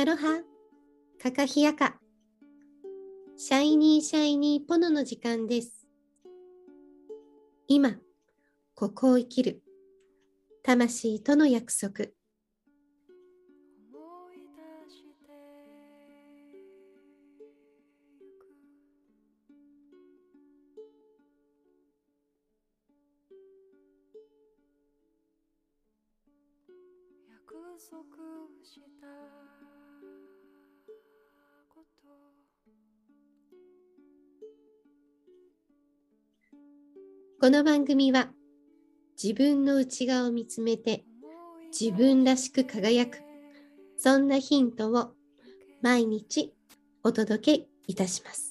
ハロハ、カカヒヤカ。シャイニーシャイニーポノの時間です。今、ここを生きる。魂との約束。約束したこの番組は自分の内側を見つめて自分らしく輝くそんなヒントを毎日お届けいたします。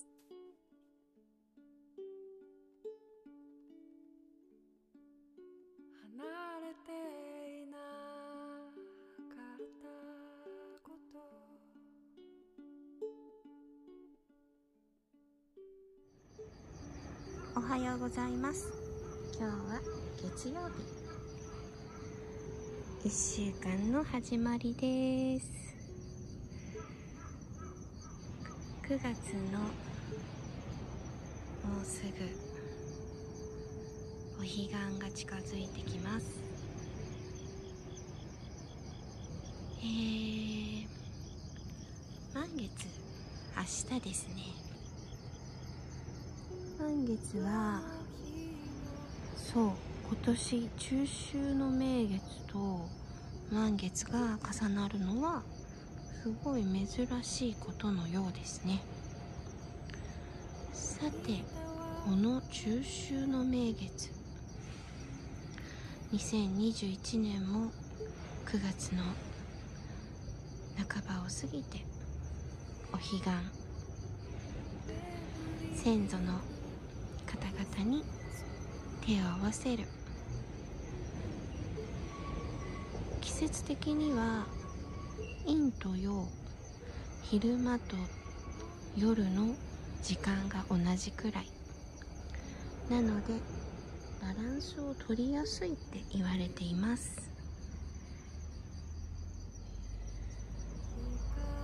ようございます。今日は月曜日。1週間の始まりです。9月のもうすぐお彼岸が近づいてきます。えー、満月明日ですね月はそう今年中秋の名月と満月が重なるのはすごい珍しいことのようですね。さてこの中秋の名月。2021年も9月の半ばを過ぎてお彼岸。先祖の方々に手を合わせる。季節的には陰と陽昼間と夜の時間が同じくらい。なのでバランスを取りやすいって言われています。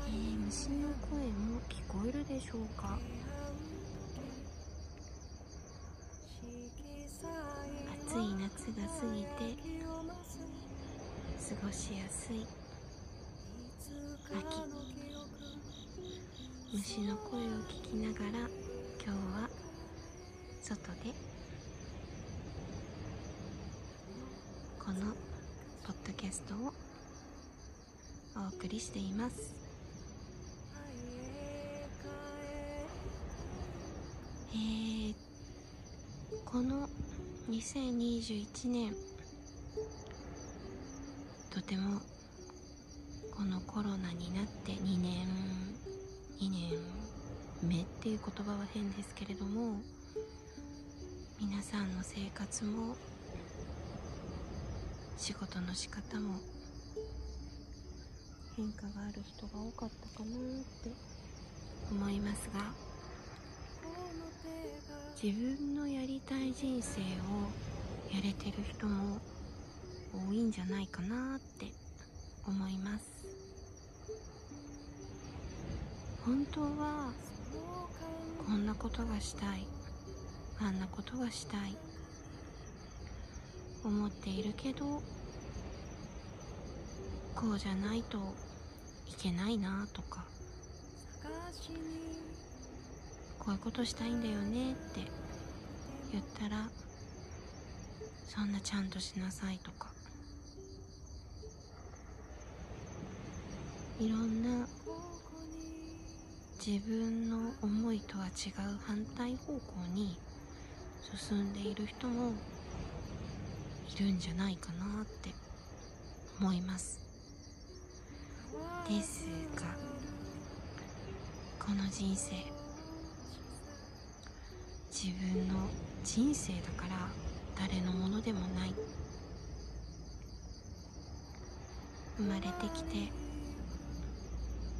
え、虫の声も聞こえるでしょうか？が過ぎて過ごしやすい。秋。虫の声を聞きながら今日は外でこのポッドキャストをお送りしています。えー、この2021年。とてもこのコロナになって2年2年目っていう言葉は変ですけれども皆さんの生活も仕事の仕方も変化がある人が多かったかなって思いますが。自分のやりたい人生をやれてる人も多いんじゃないかなって思います。本当はこんなことがしたいあんなことがしたい思っているけどこうじゃないといけないなとか。こういうことしたいんだよねって言ったらそんなちゃんとしなさいとか。いろんな自分の思いとは違う反対方向に進んでいる人もいるんじゃないかなって思います。ですがこの人生自分の人生だから誰のものでもない。生まれてきて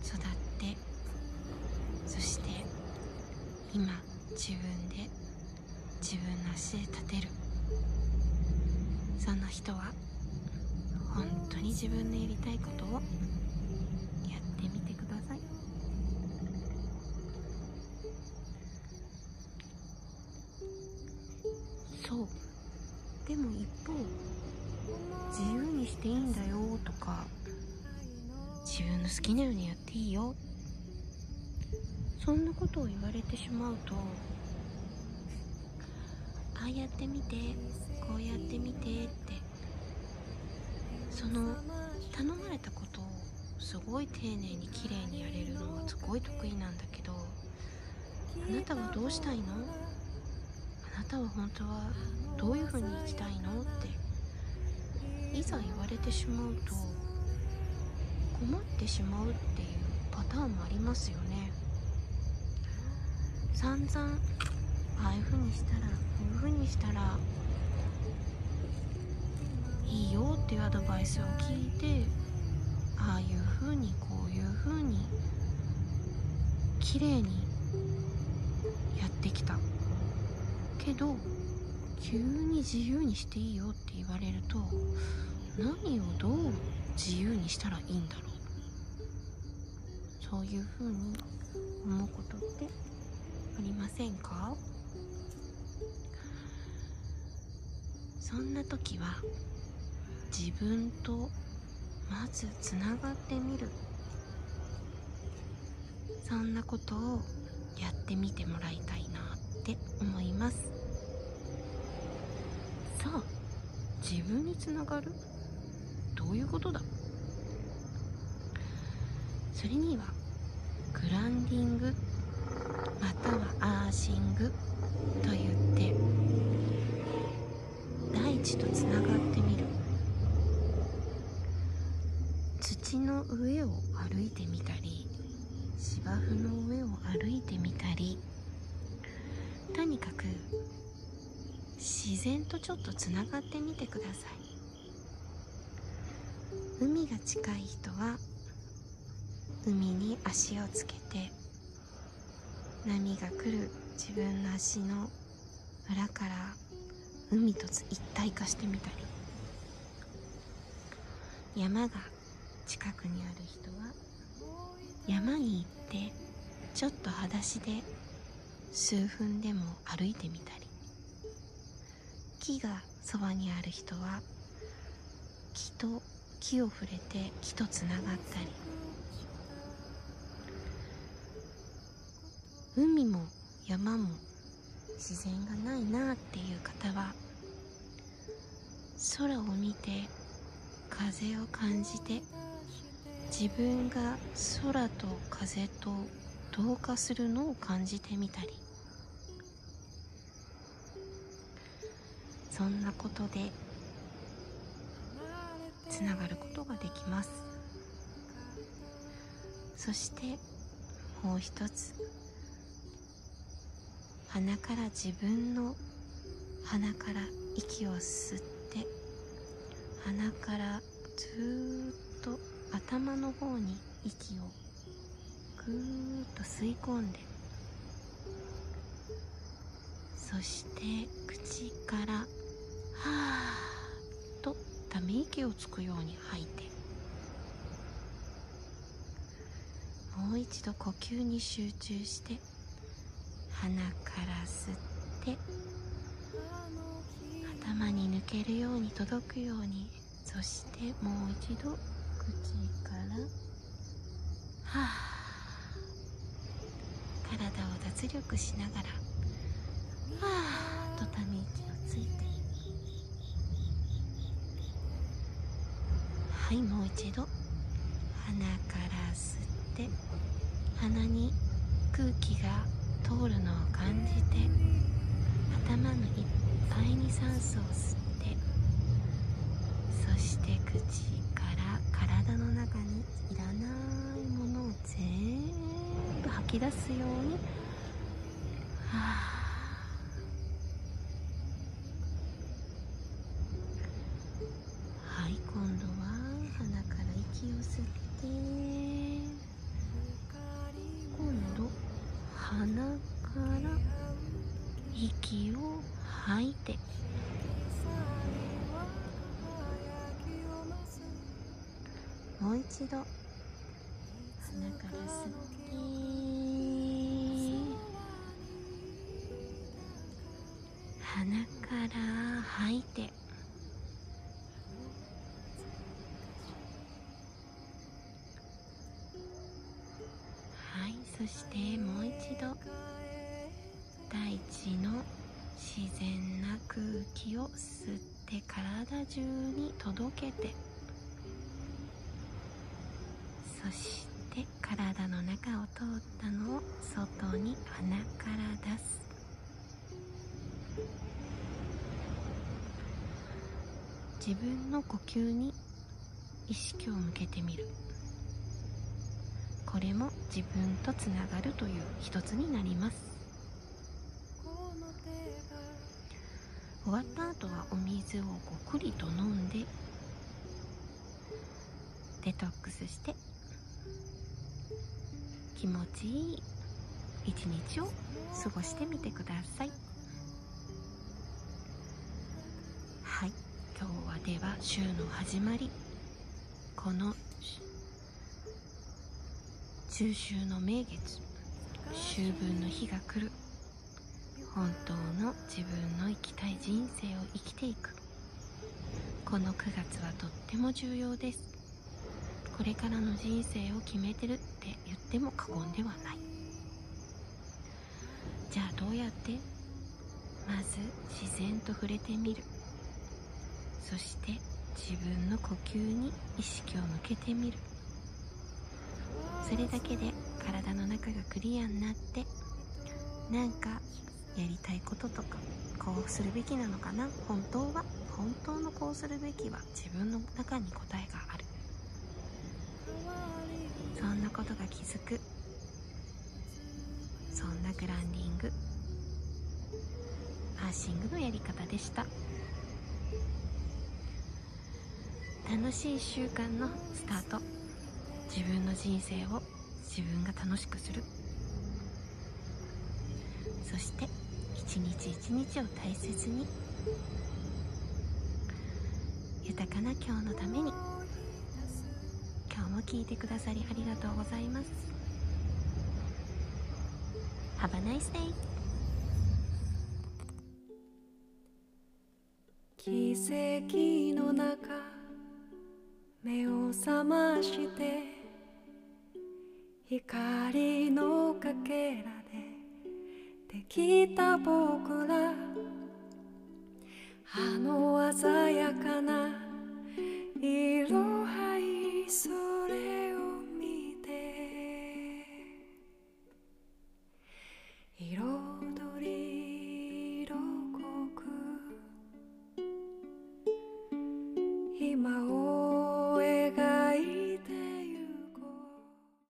育ってそして今自分で自分の足で立てる。その人は本当に自分のやりたいことを自分の好きなようにやっていいよ。そんなことを言われてしまうとああやってみてこうやってみてってその頼まれたことをすごい丁寧に綺麗にやれるのがすごい得意なんだけどあなたはどうしたいの？あなたは本当はどういうふうに生きたいの？っていざ言われてしまうと困ってしまうっていうパターンもありますよね。散々ああいう風にしたらこういう風にしたらいいよっていうアドバイスを聞いてああいう風にこういう風に綺麗にやってきた。けど急に自由にしていいよって言われると何をどう自由にしたらいいんだろう。そういう風に思うことってありませんか？そんな時は自分とまずつながってみる。そんなことをやってみてもらいたいなって思います。さあ自分につながる。ういうことだ。それにはグランディングまたはアーシングと言って大地とつながってみる。土の上を歩いてみたり芝生の上を歩いてみたりとにかく自然とちょっとつながってみてください。海が近い人は海に足をつけて波が来る自分の足の裏から海と一体化してみたり。山が近くにある人は山に行ってちょっと裸足で数分でも歩いてみたり。木がそばにある人は木と木を触れて木とつながったり。海も山も自然がないなっていう方は空を見て風を感じて自分が空と風と同化するのを感じてみたり。そんなことでつながることができます。そしてもう一つ。鼻から自分の鼻から息を吸って鼻からずーっと頭の方に息をぐーっと吸い込んでそして口からはーっとため息をつくように吐いて。もう一度呼吸に集中して鼻から吸って頭に抜けるように届くようにそしてもう一度口からはあ体を脱力しながらはあとため息をついてはいもう一度。鼻から吸って鼻に空気が通るのを感じて頭のいっぱいに酸素を吸ってそして口から体の中にいらないものを全部吐き出すようにもう一度。鼻から吸って鼻から吐いて。はいそしてもう一度。大地の自然な空気を吸って体中に届けて。そして体の中を通ったのを外に鼻から出す。自分の呼吸に意識を向けてみる。これも自分とつながるという一つになります。終わった後はお水をごくりと飲んでデトックスして気持ちいい。一日を過ごしてみてください。はい。今日はでは週の始まり。この中秋の名月。秋分の日が来る。本当の自分の生きたい人生を生きていく。この9月はとっても重要です。これからの人生を決めてるって言っても過言ではない。じゃあどうやって？まず自然と触れてみる。そして自分の呼吸に意識を向けてみる。それだけで体の中がクリアになってなんかやりたいこととかこうするべきなのかな？本当は？本当のこうするべきは自分の中に答えがある。そんなことが気づく。そんなグランディング。パーシングのやり方でした。楽しい1週間のスタート。自分の人生を自分が楽しくする。そして一日一日を大切に。豊かな今日のために。今日も聞いてくださりありがとうございます。Have a nice day. 奇跡の中目を覚まして光のかけらでできた僕ら。あの鮮やかな色は so